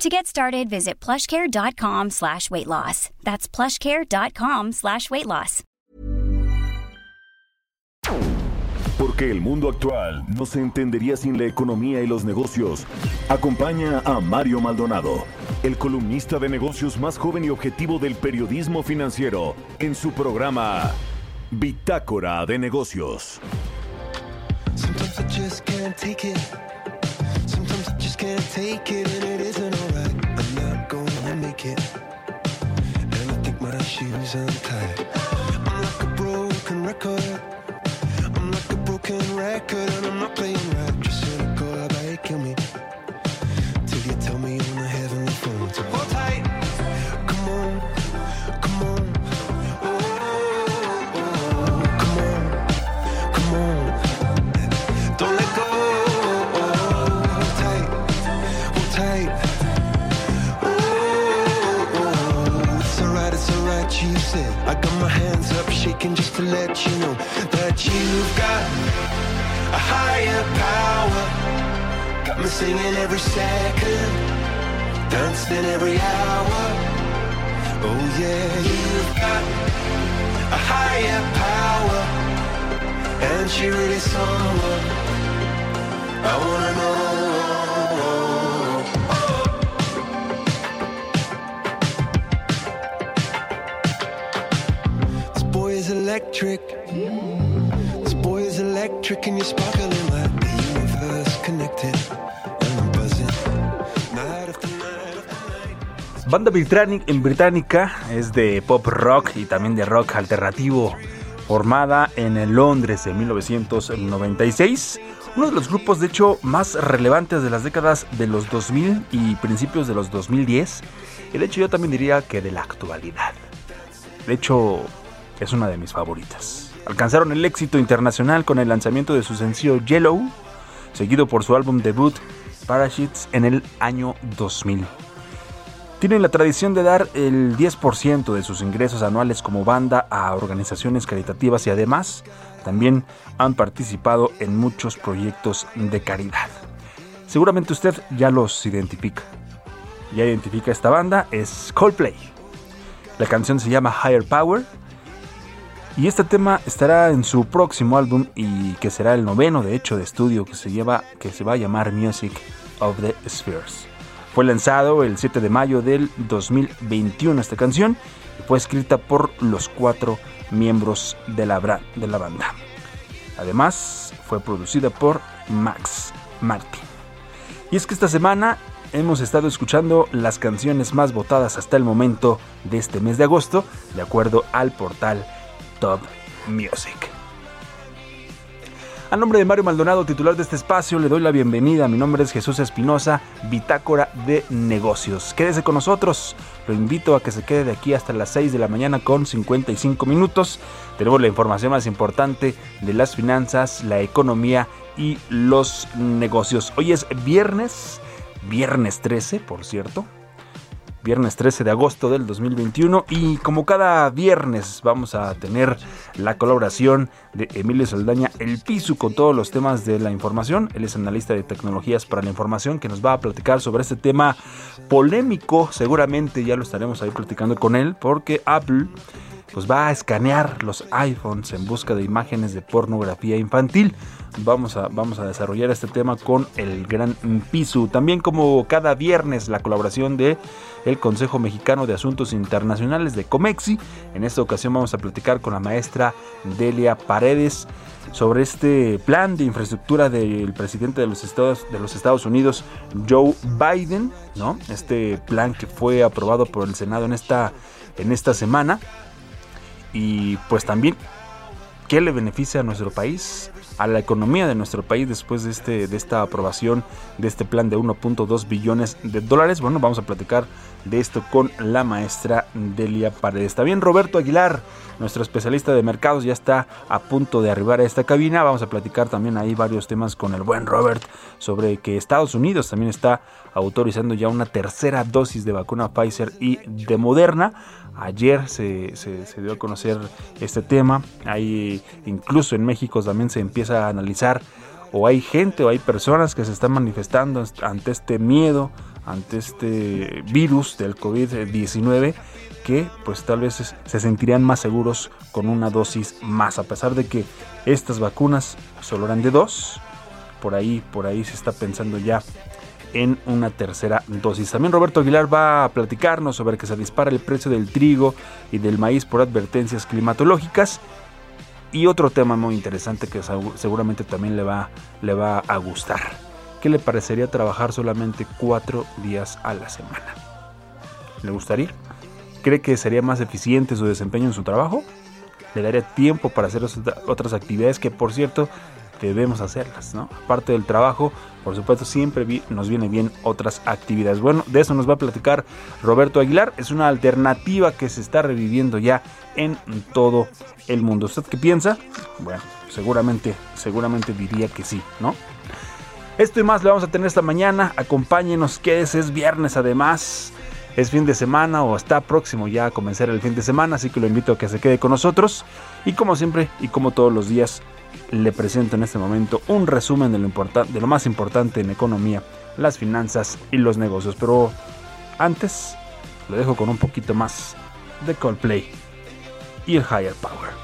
To get started, visit plushcare.com slash weight loss. That's plushcare.com slash weight loss. Porque el mundo actual no se entendería sin la economía y los negocios. Acompaña a Mario Maldonado, el columnista de negocios más joven y objetivo del periodismo financiero, en su programa Bitácora de Negocios. Sometimes I just can't take it. Sometimes I just can't take it, and it isn't alright. I'm not it. And I think my shoes untied. I'm like a broken record. I'm like a broken record, and I'm not playing right. Just cynical, I bet kill me. I got my hands up, shaking just to let you know that you've got a higher power. Got me singing every second, dancing every hour. Oh yeah, you've got a higher power, and she really someone I wanna know. Electric. This boy is electric, and you're sparkling like the universe connected. Banda británica es de pop rock y también de rock alternativo, formada en Londres en 1996. Uno de los grupos, de hecho, más relevantes de las décadas de los 2000 y principios de los 2010. Y de hecho, yo también diría que de la actualidad. De hecho, es una de mis favoritas. Alcanzaron el éxito internacional con el lanzamiento de su sencillo Yellow, seguido por su álbum debut Parachutes en el año 2000. Tienen la tradición de dar el 10% de sus ingresos anuales como banda a organizaciones caritativas y además también han participado en muchos proyectos de caridad. Seguramente usted ya los identifica. Ya identifica esta banda, es Coldplay. La canción se llama Higher Power y este tema estará en su próximo álbum y que será el noveno de hecho de estudio que se, lleva, que se va a llamar Music of the Spheres. Fue lanzado el 7 de mayo del 2021 esta canción y fue escrita por los cuatro miembros de la, de la banda. Además, fue producida por Max Martin. Y es que esta semana hemos estado escuchando las canciones más votadas hasta el momento de este mes de agosto, de acuerdo al portal Top Music. A nombre de Mario Maldonado, titular de este espacio, le doy la bienvenida. Mi nombre es Jesús Espinosa, Bitácora de Negocios. Quédese con nosotros. Lo invito a que se quede de aquí hasta las 6 de la mañana con 55 minutos. Tenemos la información más importante de las finanzas, la economía y los negocios. Hoy es viernes, viernes 13, por cierto viernes 13 de agosto del 2021 y como cada viernes vamos a tener la colaboración de Emilio Saldaña El Piso con todos los temas de la información. Él es analista de tecnologías para la información que nos va a platicar sobre este tema polémico. Seguramente ya lo estaremos ahí platicando con él porque Apple pues va a escanear los iPhones en busca de imágenes de pornografía infantil. Vamos a, vamos a desarrollar este tema con el gran Pisu. También como cada viernes la colaboración de el Consejo Mexicano de Asuntos Internacionales de Comexi. En esta ocasión vamos a platicar con la maestra Delia Paredes sobre este plan de infraestructura del presidente de los Estados, de los Estados Unidos, Joe Biden, ¿no? Este plan que fue aprobado por el Senado en esta, en esta semana. Y pues también ¿Qué le beneficia a nuestro país? a la economía de nuestro país después de, este, de esta aprobación de este plan de 1.2 billones de dólares. Bueno, vamos a platicar de esto con la maestra Delia Paredes. También Roberto Aguilar, nuestro especialista de mercados, ya está a punto de arribar a esta cabina. Vamos a platicar también ahí varios temas con el buen Robert sobre que Estados Unidos también está autorizando ya una tercera dosis de vacuna Pfizer y de Moderna. Ayer se, se, dio a conocer este tema. Ahí incluso en México también se empieza a analizar o hay gente o hay personas que se están manifestando ante este miedo, ante este virus del COVID-19 que pues tal vez se sentirían más seguros con una dosis más a pesar de que estas vacunas solo eran de dos por ahí por ahí se está pensando ya en una tercera dosis. También Roberto Aguilar va a platicarnos sobre que se dispara el precio del trigo y del maíz por advertencias climatológicas. Y otro tema muy interesante que seguramente también le va, le va a gustar. ¿Qué le parecería trabajar solamente cuatro días a la semana? ¿Le gustaría? ¿Cree que sería más eficiente su desempeño en su trabajo? ¿Le daría tiempo para hacer otras actividades que, por cierto, debemos hacerlas, ¿no? Aparte del trabajo, por supuesto, siempre nos viene bien otras actividades. Bueno, de eso nos va a platicar Roberto Aguilar. Es una alternativa que se está reviviendo ya en todo el mundo. ¿Usted qué piensa? Bueno, seguramente, seguramente diría que sí, ¿no? Esto y más lo vamos a tener esta mañana. Acompáñenos, que es, es viernes además. Es fin de semana o está próximo ya a comenzar el fin de semana, así que lo invito a que se quede con nosotros. Y como siempre y como todos los días, le presento en este momento un resumen de lo, de lo más importante en economía, las finanzas y los negocios. Pero antes, lo dejo con un poquito más de Coldplay y el Higher Power.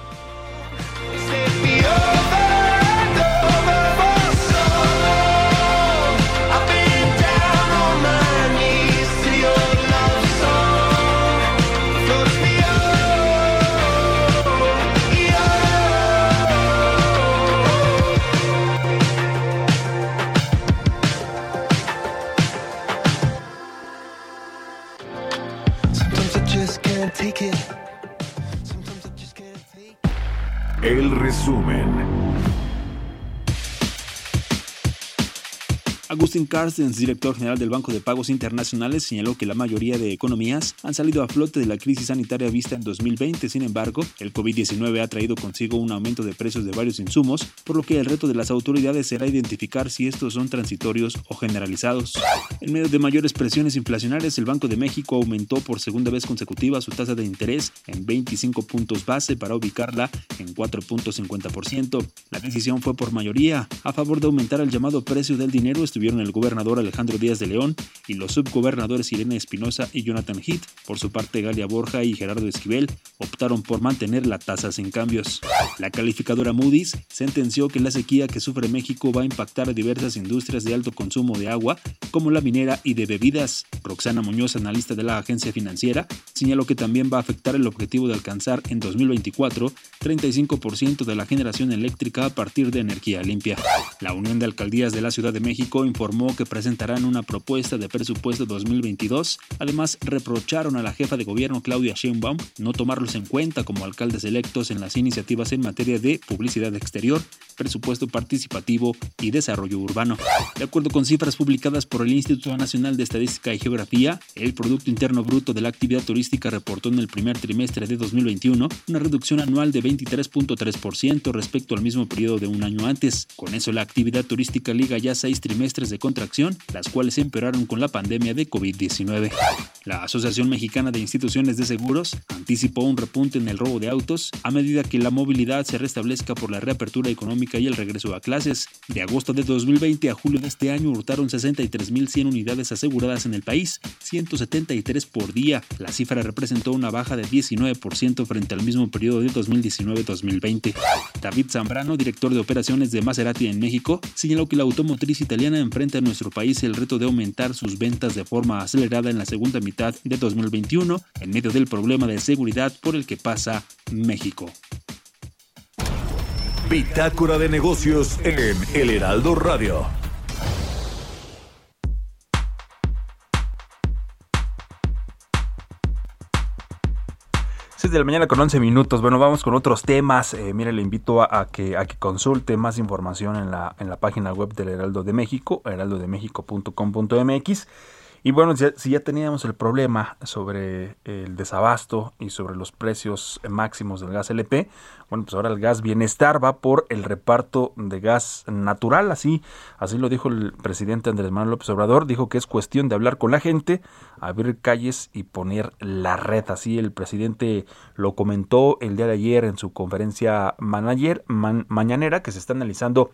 Resumen. Agustín Carstens, director general del Banco de Pagos Internacionales, señaló que la mayoría de economías han salido a flote de la crisis sanitaria vista en 2020. Sin embargo, el COVID-19 ha traído consigo un aumento de precios de varios insumos, por lo que el reto de las autoridades será identificar si estos son transitorios o generalizados. En medio de mayores presiones inflacionarias, el Banco de México aumentó por segunda vez consecutiva su tasa de interés en 25 puntos base para ubicarla en 4.50%. La decisión fue por mayoría a favor de aumentar el llamado precio del dinero estuvieron el gobernador Alejandro Díaz de León y los subgobernadores Irene Espinosa y Jonathan Heath. Por su parte, Galia Borja y Gerardo Esquivel optaron por mantener la tasa sin cambios. La calificadora Moody's sentenció que la sequía que sufre México va a impactar a diversas industrias de alto consumo de agua, como la minera y de bebidas. Roxana Muñoz, analista de la agencia financiera, señaló que también va a afectar el objetivo de alcanzar en 2024 35% de la generación eléctrica a partir de energía limpia. La Unión de Alcaldías de la Ciudad de México informó que presentarán una propuesta de presupuesto 2022. Además, reprocharon a la jefa de gobierno Claudia Sheinbaum no tomarlos en cuenta como alcaldes electos en las iniciativas en materia de publicidad exterior, presupuesto participativo y desarrollo urbano. De acuerdo con cifras publicadas por el Instituto Nacional de Estadística y Geografía, el Producto Interno Bruto de la actividad turística reportó en el primer trimestre de 2021 una reducción anual de 23.3% respecto al mismo periodo de un año antes. Con eso, la actividad turística liga ya seis trimestres de contracción, las cuales empeoraron con la pandemia de COVID-19. La Asociación Mexicana de Instituciones de Seguros anticipó un repunte en el robo de autos a medida que la movilidad se restablezca por la reapertura económica y el regreso a clases. De agosto de 2020 a julio de este año hurtaron 63.100 unidades aseguradas en el país, 173 por día. La cifra representó una baja de 19% frente al mismo periodo de 2019-2020. David Zambrano, director de operaciones de Maserati en México, señaló que la automotriz italiana enfrenta a nuestro país el reto de aumentar sus ventas de forma acelerada en la segunda mitad de 2021 en medio del problema de seguridad por el que pasa México. Bitácora de negocios en El Heraldo Radio. De de la mañana con 11 minutos. Bueno, vamos con otros temas. Eh, mire, le invito a, que, a que consulte más información en la, en la página web del Heraldo de México, heraldodemexico.com.mx. Y bueno, si ya teníamos el problema sobre el desabasto y sobre los precios máximos del gas LP, bueno, pues ahora el gas bienestar va por el reparto de gas natural, así, así lo dijo el presidente Andrés Manuel López Obrador, dijo que es cuestión de hablar con la gente, abrir calles y poner la red, así el presidente lo comentó el día de ayer en su conferencia manager, mañanera, que se está analizando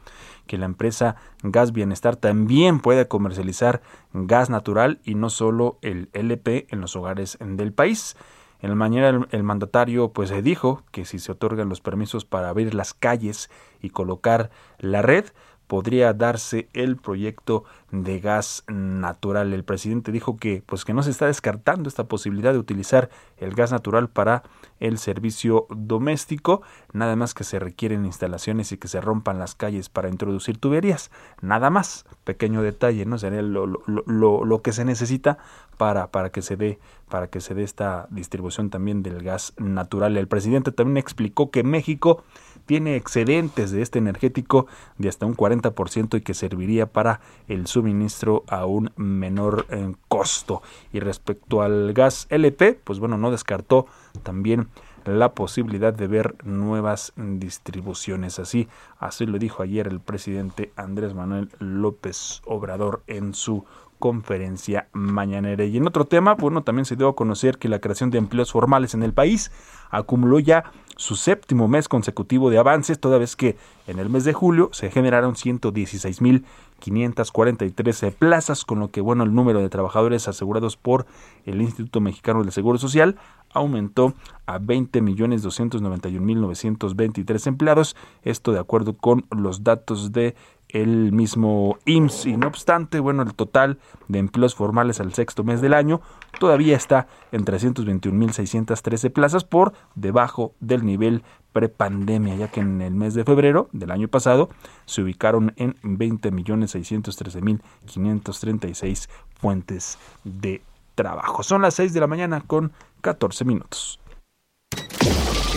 que la empresa Gas Bienestar también puede comercializar gas natural y no solo el LP en los hogares del país. En el mañana el, mandatario pues dijo que si se otorgan los permisos para abrir las calles y colocar la red, podría darse el proyecto de gas natural. El presidente dijo que pues que no se está descartando esta posibilidad de utilizar el gas natural para el servicio doméstico, nada más que se requieren instalaciones y que se rompan las calles para introducir tuberías, nada más, pequeño detalle, no sería lo, lo, lo que se necesita para, para que se dé para que se dé esta distribución también del gas natural. El presidente también explicó que México tiene excedentes de este energético de hasta un 40% y que serviría para el suministro a un menor eh, costo. Y respecto al gas LP, pues bueno, no descartó también la posibilidad de ver nuevas distribuciones. Así, así lo dijo ayer el presidente Andrés Manuel López Obrador en su conferencia mañanera. Y en otro tema, bueno, también se dio a conocer que la creación de empleos formales en el país acumuló ya su séptimo mes consecutivo de avances, toda vez que en el mes de julio se generaron 116.543 plazas, con lo que bueno, el número de trabajadores asegurados por el Instituto Mexicano del Seguro Social aumentó a 20.291.923 empleados, esto de acuerdo con los datos de el mismo IMSS y no obstante, bueno, el total de empleos formales al sexto mes del año todavía está en 321.613 plazas por debajo del nivel prepandemia, ya que en el mes de febrero del año pasado se ubicaron en 20.613.536 fuentes de trabajo. Son las 6 de la mañana con 14 minutos.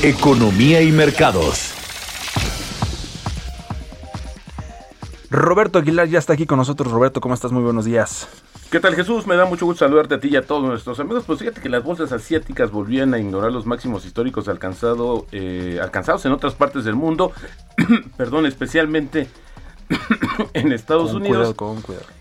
Economía y mercados. Roberto Aguilar ya está aquí con nosotros. Roberto, ¿cómo estás? Muy buenos días. ¿Qué tal Jesús? Me da mucho gusto saludarte a ti y a todos nuestros amigos. Pues fíjate que las bolsas asiáticas volvían a ignorar los máximos históricos alcanzado, eh, alcanzados en otras partes del mundo. Perdón, especialmente en Estados Unidos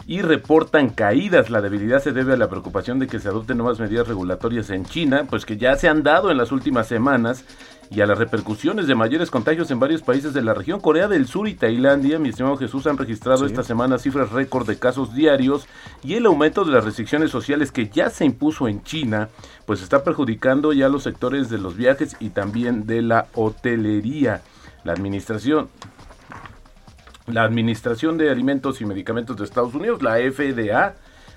y reportan caídas. La debilidad se debe a la preocupación de que se adopten nuevas medidas regulatorias en China, pues que ya se han dado en las últimas semanas y a las repercusiones de mayores contagios en varios países de la región. Corea del Sur y Tailandia, mi estimado Jesús, han registrado esta semana cifras récord de casos diarios y el aumento de las restricciones sociales que ya se impuso en China, pues está perjudicando ya los sectores de los viajes y también de la hotelería. La administración la Administración de Alimentos y Medicamentos de Estados Unidos, la FDA,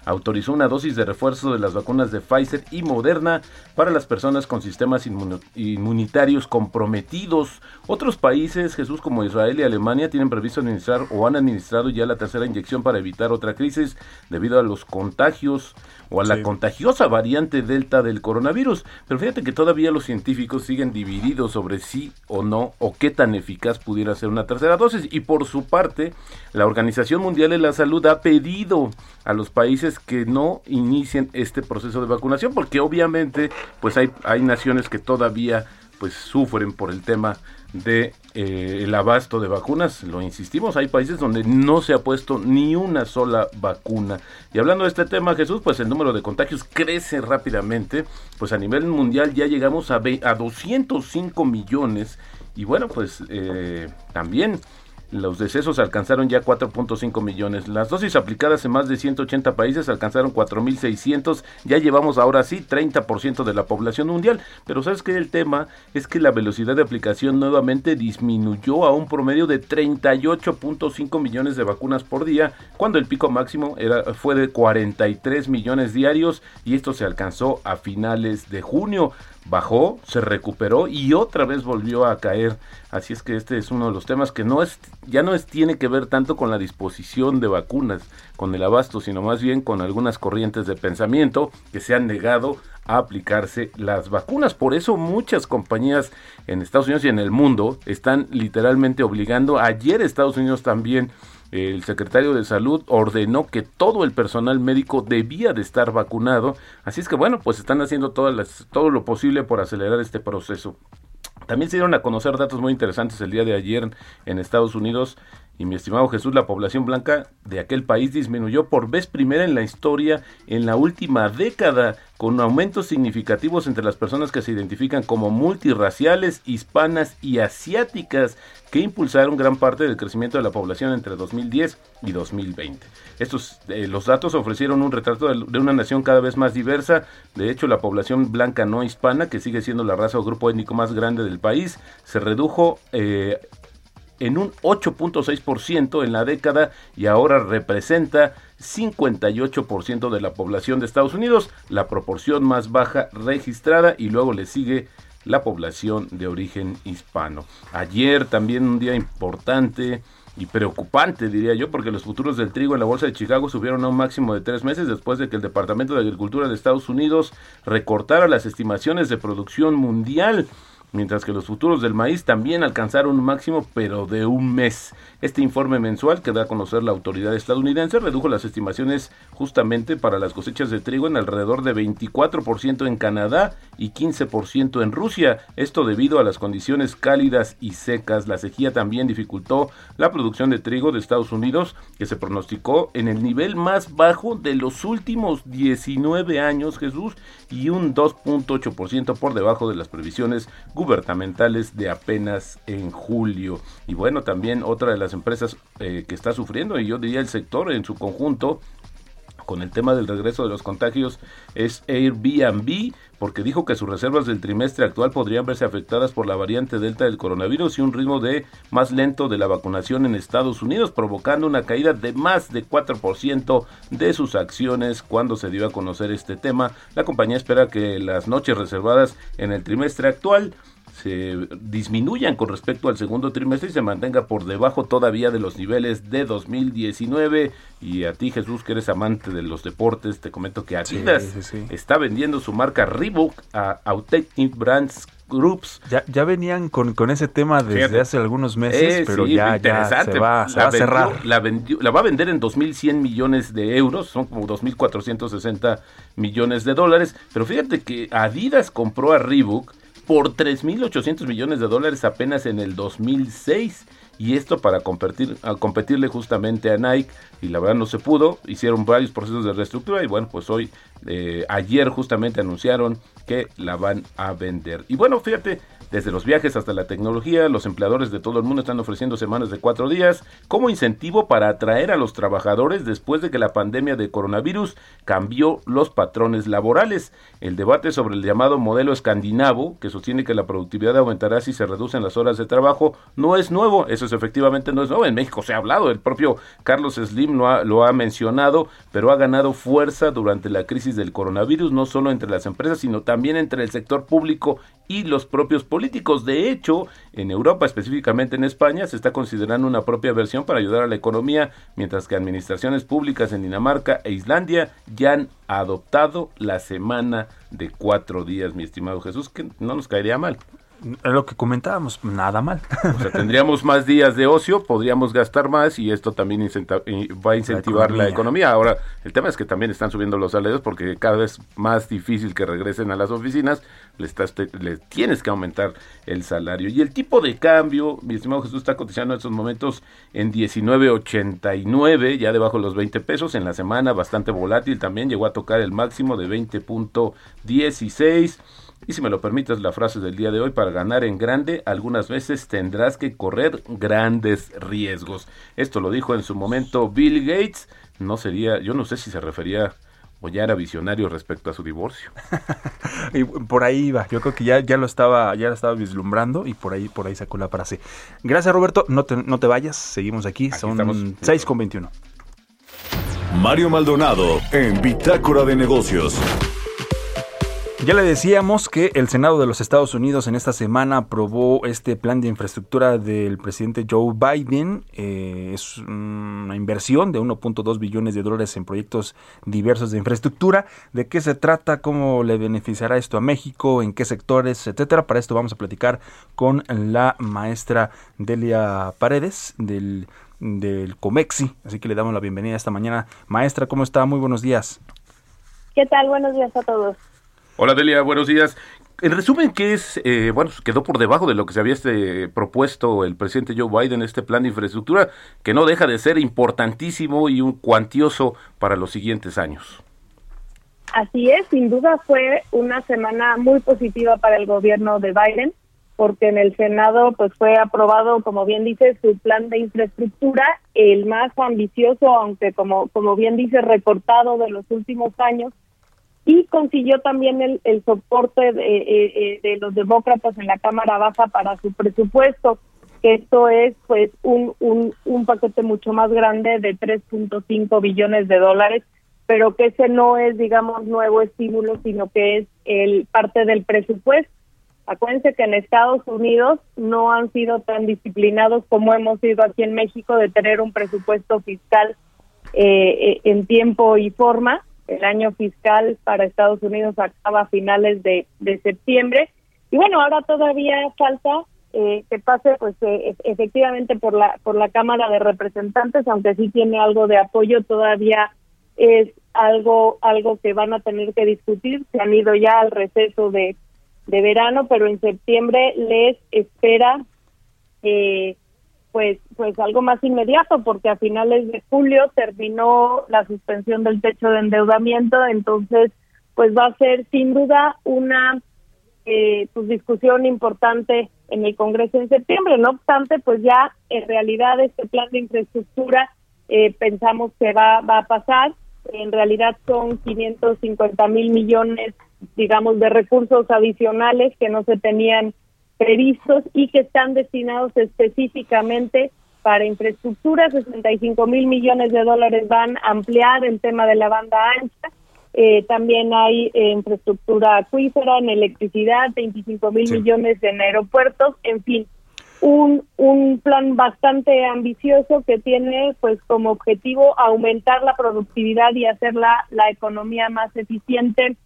autorizó una dosis de refuerzo de las vacunas de Pfizer y Moderna para las personas con sistemas inmunitarios comprometidos. Otros países, Jesús, como Israel y Alemania, tienen previsto administrar o han administrado ya la tercera inyección para evitar otra crisis debido a los contagios o a la contagiosa variante Delta del coronavirus. Pero fíjate que todavía los científicos siguen divididos sobre si o no o qué tan eficaz pudiera ser una tercera dosis. Y por su parte, la Organización Mundial de la Salud ha pedido a los países que no inicien este proceso de vacunación porque obviamente pues hay, hay naciones que todavía pues sufren por el tema de eh, el abasto de vacunas. Lo insistimos, hay países donde no se ha puesto ni una sola vacuna. Y hablando de este tema, Jesús, pues el número de contagios crece rápidamente. Pues a nivel mundial ya llegamos a, a 205 millones. Y bueno, pues eh, también los decesos alcanzaron ya 4.5 millones. Las dosis aplicadas en más de 180 países alcanzaron 4.600. Ya llevamos ahora sí 30% de la población mundial. Pero sabes que el tema es que la velocidad de aplicación nuevamente disminuyó a un promedio de 38.5 millones de vacunas por día, cuando el pico máximo era, fue de 43 millones diarios y esto se alcanzó a finales de junio. Bajó, se recuperó y otra vez volvió a caer. Así es que este es uno de los temas que no es, ya no es, tiene que ver tanto con la disposición de vacunas, con el abasto, sino más bien con algunas corrientes de pensamiento que se han negado a aplicarse las vacunas. Por eso muchas compañías en Estados Unidos y en el mundo están literalmente obligando. Ayer Estados Unidos también el secretario de salud ordenó que todo el personal médico debía de estar vacunado. Así es que bueno, pues están haciendo todas las, todo lo posible por acelerar este proceso. También se dieron a conocer datos muy interesantes el día de ayer en Estados Unidos y mi estimado Jesús, la población blanca de aquel país disminuyó por vez primera en la historia en la última década, con aumentos significativos entre las personas que se identifican como multirraciales, hispanas y asiáticas, que impulsaron gran parte del crecimiento de la población entre 2010 y 2020. Estos, eh, los datos ofrecieron un retrato de, una nación cada vez más diversa. De hecho, la población blanca no hispana, que sigue siendo la raza o grupo étnico más grande del país, se redujo eh, en un 8.6% en la década y ahora representa 58% de la población de Estados Unidos, la proporción más baja registrada y luego le sigue la población de origen hispano. Ayer también un día importante y preocupante, diría yo, porque los futuros del trigo en la Bolsa de Chicago subieron a un máximo de tres meses después de que el Departamento de Agricultura de Estados Unidos recortara las estimaciones de producción mundial mientras que los futuros del maíz también alcanzaron un máximo pero de un mes. Este informe mensual que da a conocer la autoridad estadounidense redujo las estimaciones justamente para las cosechas de trigo en alrededor de 24% en Canadá y 15% en Rusia. Esto debido a las condiciones cálidas y secas. La sequía también dificultó la producción de trigo de Estados Unidos que se pronosticó en el nivel más bajo de los últimos 19 años, Jesús, y un 2.8% por debajo de las previsiones gubernamentales de apenas en julio. Y bueno, también otra de las empresas eh, que está sufriendo, y yo diría el sector en su conjunto, con el tema del regreso de los contagios es Airbnb, porque dijo que sus reservas del trimestre actual podrían verse afectadas por la variante Delta del coronavirus y un ritmo de más lento de la vacunación en Estados Unidos, provocando una caída de más de 4% de sus acciones cuando se dio a conocer este tema. La compañía espera que las noches reservadas en el trimestre actual se disminuyan con respecto al segundo trimestre y se mantenga por debajo todavía de los niveles de 2019. Y a ti, Jesús, que eres amante de los deportes, te comento que Adidas está vendiendo su marca Reebok a Authentic Brands Groups. Ya, ya venían con, con ese tema desde hace algunos meses, eh, pero ya, se va, a cerrar. La, vendió, la va a vender en 2.100 millones de euros, son como 2.460 millones de dólares. Pero fíjate que Adidas compró a Reebok por 3.800 millones de dólares apenas en el 2006 y esto para competir, a competirle justamente a Nike. Y la verdad no se pudo, hicieron varios procesos de reestructura. Y bueno, pues hoy, eh, ayer justamente anunciaron que la van a vender. Y bueno, fíjate, desde los viajes hasta la tecnología, los empleadores de todo el mundo están ofreciendo semanas de cuatro días como incentivo para atraer a los trabajadores después de que la pandemia de coronavirus cambió los patrones laborales. El debate sobre el llamado modelo escandinavo, que sostiene que la productividad aumentará si se reducen las horas de trabajo, no es nuevo. Eso es, efectivamente no es nuevo. En México se ha hablado, el propio Carlos Slim lo ha, lo ha mencionado, pero ha ganado fuerza durante la crisis del coronavirus, no solo entre las empresas, sino también entre el sector público y los propios políticos. De hecho, en Europa, específicamente en España, se está considerando una propia versión para ayudar a la economía, mientras que administraciones públicas en Dinamarca e Islandia ya han adoptado la semana de cuatro días, mi estimado Jesús, que no nos caería mal. Lo que comentábamos, nada mal. O sea, tendríamos más días de ocio, podríamos gastar más y esto también va a incentivar la economía. Ahora, el tema es que también están subiendo los salarios porque cada vez más difícil que regresen a las oficinas, le, estás, le tienes que aumentar el salario. Y el tipo de cambio, mi estimado Jesús, está cotizando en estos momentos en 19.89, ya debajo de los 20 pesos. En la semana bastante volátil también, llegó a tocar el máximo de 20.16. Y si me lo permites, la frase del día de hoy, para ganar en grande, algunas veces tendrás que correr grandes riesgos. Esto lo dijo en su momento Bill Gates. No sería, yo no sé si se refería o ya era visionario respecto a su divorcio. y por ahí iba, yo creo que ya, ya lo estaba, ya lo estaba vislumbrando y por ahí, por ahí sacó la frase. Gracias Roberto, no te, no te vayas, seguimos aquí, son 6 con 21. Mario Maldonado en Bitácora de Negocios. Ya le decíamos que el Senado de los Estados Unidos en esta semana aprobó este plan de infraestructura del presidente Joe Biden. Eh, es una inversión de 1.2 billones de dólares en proyectos diversos de infraestructura. ¿De qué se trata? ¿Cómo le beneficiará esto a México? ¿En qué sectores? Etcétera. Para esto vamos a platicar con la maestra Delia Paredes del, del Comexi. Así que le damos la bienvenida esta mañana. Maestra, ¿cómo está? Muy buenos días. ¿Qué tal? Buenos días a todos. Hola Delia, buenos días. En resumen, ¿qué es? Eh, bueno, quedó por debajo de lo que se había este, propuesto el presidente Joe Biden, este plan de infraestructura, que no deja de ser importantísimo y un cuantioso para los siguientes años. Así es, sin duda fue una semana muy positiva para el gobierno de Biden, porque en el Senado pues fue aprobado, como bien dice, su plan de infraestructura, el más ambicioso, aunque como, como bien dice, recortado de los últimos años, y consiguió también el, el soporte de, eh, eh, de, los demócratas en la Cámara Baja para su presupuesto, que esto es pues un, un, un paquete mucho más grande de 3.5 billones de dólares, pero que ese no es, digamos, nuevo estímulo, sino que es el parte del presupuesto. Acuérdense que en Estados Unidos no han sido tan disciplinados como hemos sido aquí en México de tener un presupuesto fiscal eh, en tiempo y forma el año fiscal para Estados Unidos acaba a finales de, septiembre. Y bueno, ahora todavía falta eh, que pase pues eh, efectivamente por la por la Cámara de Representantes, aunque sí tiene algo de apoyo, todavía es algo algo que van a tener que discutir. Se han ido ya al receso de, de verano, pero en septiembre les espera eh, pues pues algo más inmediato porque a finales de julio terminó la suspensión del techo de endeudamiento. Entonces pues va a ser sin duda una eh, pues discusión importante en el Congreso en septiembre. No obstante pues ya en realidad este plan de infraestructura eh, pensamos que va va a pasar. En realidad son 550 mil millones digamos de recursos adicionales que no se tenían previstos y que están destinados específicamente para infraestructura. 65 mil millones de dólares van a ampliar el tema de la banda ancha. Eh, también hay eh, infraestructura acuífera, en electricidad, 25 mil millones en aeropuertos, en fin, un, un plan bastante ambicioso que tiene pues como objetivo aumentar la productividad y hacer la, la economía más eficiente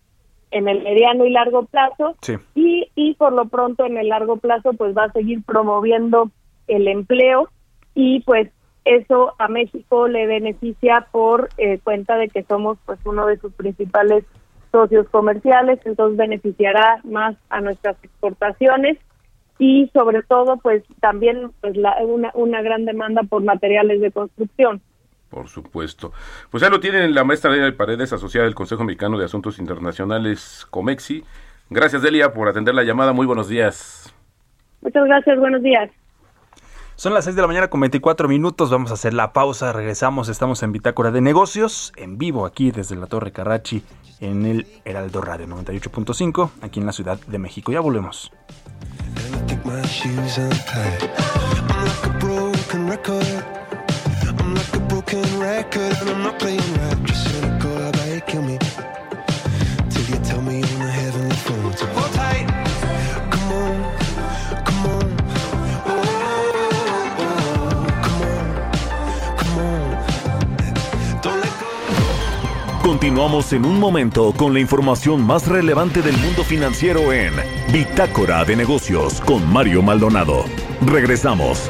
en el mediano y largo plazo. Y, y por lo pronto en el largo plazo pues va a seguir promoviendo el empleo. Y pues eso a México le beneficia por eh, cuenta de que somos pues uno de sus principales socios comerciales, entonces beneficiará más a nuestras exportaciones. Y sobre todo pues también pues la, una, una gran demanda por materiales de construcción. Por supuesto. Pues ya lo tienen la maestra Delia Paredes, asociada del Consejo Mexicano de Asuntos Internacionales, COMEXI. Gracias, Delia, por atender la llamada. Muy buenos días. Muchas gracias, buenos días. Son las 6 de la mañana con 24 minutos. Vamos a hacer la pausa. Regresamos. Estamos en Bitácora de Negocios, en vivo aquí desde la Torre Carrachi, en el Heraldo Radio 98.5, aquí en la Ciudad de México. Ya volvemos. Continuamos en un momento con la información más relevante del mundo financiero en Bitácora de Negocios con Mario Maldonado. Regresamos.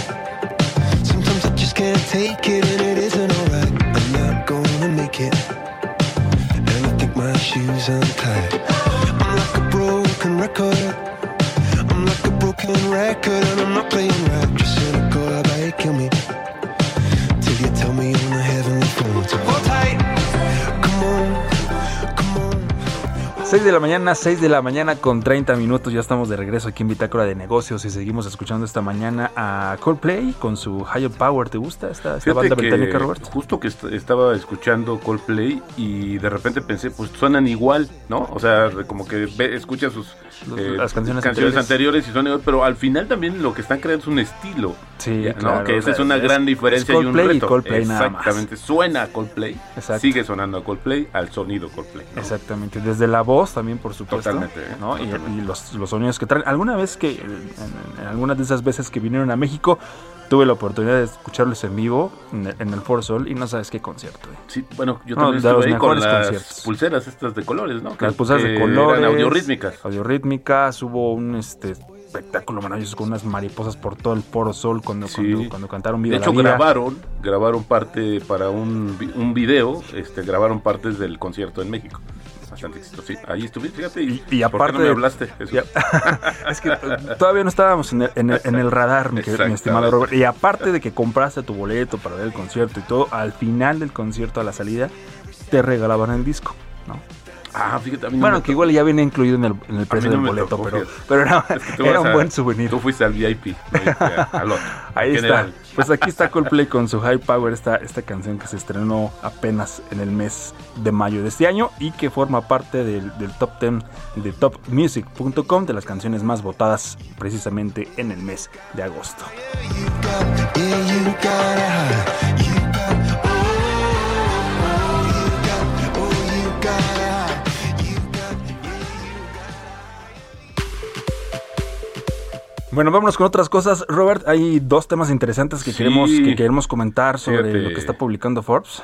6 de la mañana, 6 de la mañana con 30 minutos. Ya estamos de regreso aquí en Bitácora de Negocios y seguimos escuchando esta mañana a Coldplay con su Higher Power. ¿Te gusta esta, esta banda británica, Robert? Justo que estaba escuchando Coldplay y de repente pensé, pues suenan igual, ¿no? O sea, como que escucha sus eh, las canciones, canciones anteriores. y son igual, pero al final también lo que están creando es un estilo. Sí, ¿no? Que esa es una gran diferencia y un reto. Coldplay Exactamente, suena a Coldplay, sigue sonando a Coldplay al sonido Coldplay. Exactamente, desde la voz también, por supuesto. Totalmente. ¿eh? Y, los, los, sonidos que traen. Alguna vez que, en, algunas de esas veces que vinieron a México, tuve la oportunidad de escucharlos en vivo en, el For Sol y no sabes qué concierto. ¿eh? Sí, bueno, yo también estuve ahí con las pulseras estas de colores, ¿no? las pulseras de colores. Eran audiorítmicas. Audiorítmicas, hubo un este espectáculo maravilloso con unas mariposas por todo el Foro Sol cuando, cuando, cantaron Viva De hecho, grabaron, grabaron parte para un, un video, este, grabaron partes del concierto en México bastante ahí estuviste, fíjate. Y, aparte. me hablaste? es que todavía no estábamos en el, radar, mi, estimado Robert. Y aparte de que compraste tu boleto para ver el concierto y todo, al final del concierto, a la salida, te regalaban el disco, ¿no? Ah, fíjate, a mí no Bueno, que igual ya viene incluido en el, en el precio del boleto, pero, pero era, un buen souvenir. Tú fuiste al VIP, al otro. Ahí está. Pues aquí está Coldplay con su High Power, esta, esta canción que se estrenó apenas en el mes de mayo de este año y que forma parte del, del top 10 de topmusic.com de las canciones más votadas precisamente en el mes de agosto. Bueno, vámonos con otras cosas. Robert, hay dos temas interesantes que, queremos, que queremos comentar sobre lo que está publicando Forbes.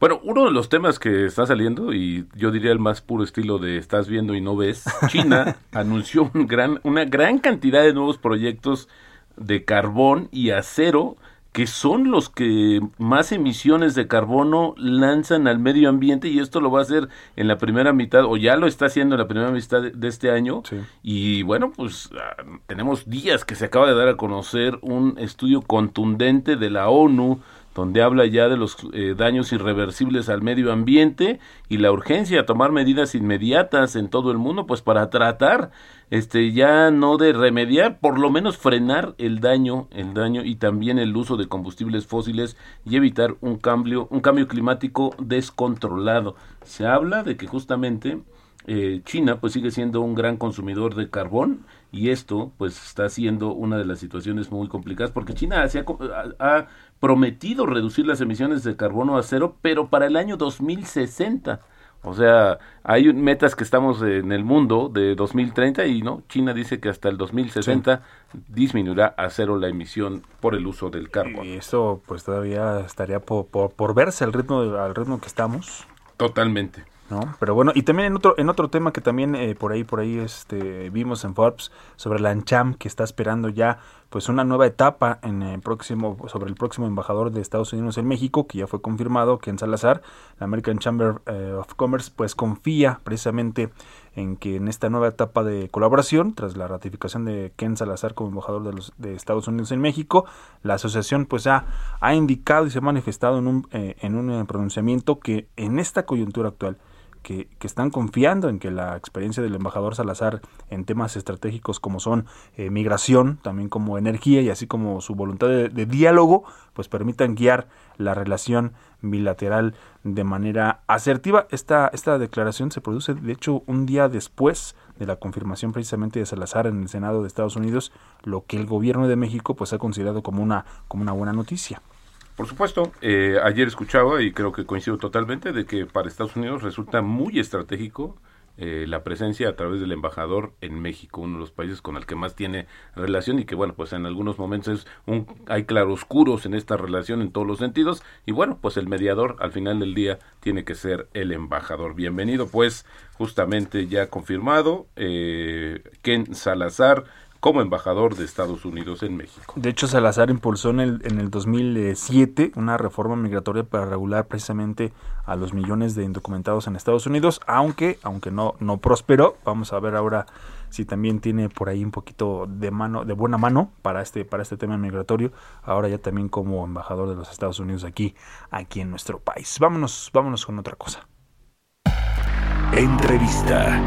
Bueno, uno de los temas que está saliendo, y yo diría el más puro estilo de estás viendo y no ves, China anunció un gran, una gran cantidad de nuevos proyectos de carbón y acero que son los que más emisiones de carbono lanzan al medio ambiente y esto lo va a hacer en la primera mitad o ya lo está haciendo en la primera mitad de, este año. Y bueno pues ah, tenemos días que se acaba de dar a conocer un estudio contundente de la ONU donde habla ya de los eh, daños irreversibles al medio ambiente y la urgencia de tomar medidas inmediatas en todo el mundo, pues para tratar, este, ya no de remediar, por lo menos frenar el daño, el daño y también el uso de combustibles fósiles y evitar un cambio, un cambio climático descontrolado. Se habla de que justamente eh, China pues sigue siendo un gran consumidor de carbón y esto pues está siendo una de las situaciones muy complicadas porque China ha, prometido reducir las emisiones de carbono a cero pero para el año 2060 o sea, hay metas que estamos en el mundo de 2030 y no, China dice que hasta el 2060 disminuirá a cero la emisión por el uso del carbono. Y eso pues todavía estaría por, por, verse al ritmo, al ritmo que estamos. Totalmente. ¿No? Pero bueno, y también en otro, en otro tema que también eh, por ahí, por ahí este, vimos en Forbes sobre la ANCHAM que está esperando ya pues una nueva etapa en el próximo, sobre el próximo embajador de Estados Unidos en México, que ya fue confirmado, que en Salazar, la American Chamber eh, of Commerce, pues confía precisamente en que en esta nueva etapa de colaboración, tras la ratificación de Ken Salazar como embajador de, los, de Estados Unidos en México, la asociación pues ha, ha indicado y se ha manifestado en un, eh, en un pronunciamiento que en esta coyuntura actual que, están confiando en que la experiencia del embajador Salazar en temas estratégicos como son eh, migración, también como energía y así como su voluntad de, diálogo, pues permitan guiar la relación bilateral de manera asertiva. Esta, esta declaración se produce, de hecho, un día después de la confirmación precisamente de Salazar en el Senado de Estados Unidos, lo que el gobierno de México pues ha considerado como una, como una buena noticia. Por supuesto, eh, ayer escuchaba y creo que coincido totalmente de que para Estados Unidos resulta muy estratégico eh, la presencia a través del embajador en México, uno de los países con el que más tiene relación y que bueno, pues en algunos momentos es un, hay claroscuros en esta relación en todos los sentidos y bueno, pues el mediador al final del día tiene que ser el embajador. Bienvenido pues justamente ya confirmado, eh, Ken Salazar como embajador de Estados Unidos en México. De hecho, Salazar impulsó en el, en el 2007 una reforma migratoria para regular precisamente a los millones de indocumentados en Estados Unidos, aunque, aunque no, no prosperó. Vamos a ver ahora si también tiene por ahí un poquito de mano, de buena mano para este, para este tema migratorio, ahora ya también como embajador de los Estados Unidos aquí, aquí en nuestro país. Vámonos, vámonos con otra cosa. Entrevista.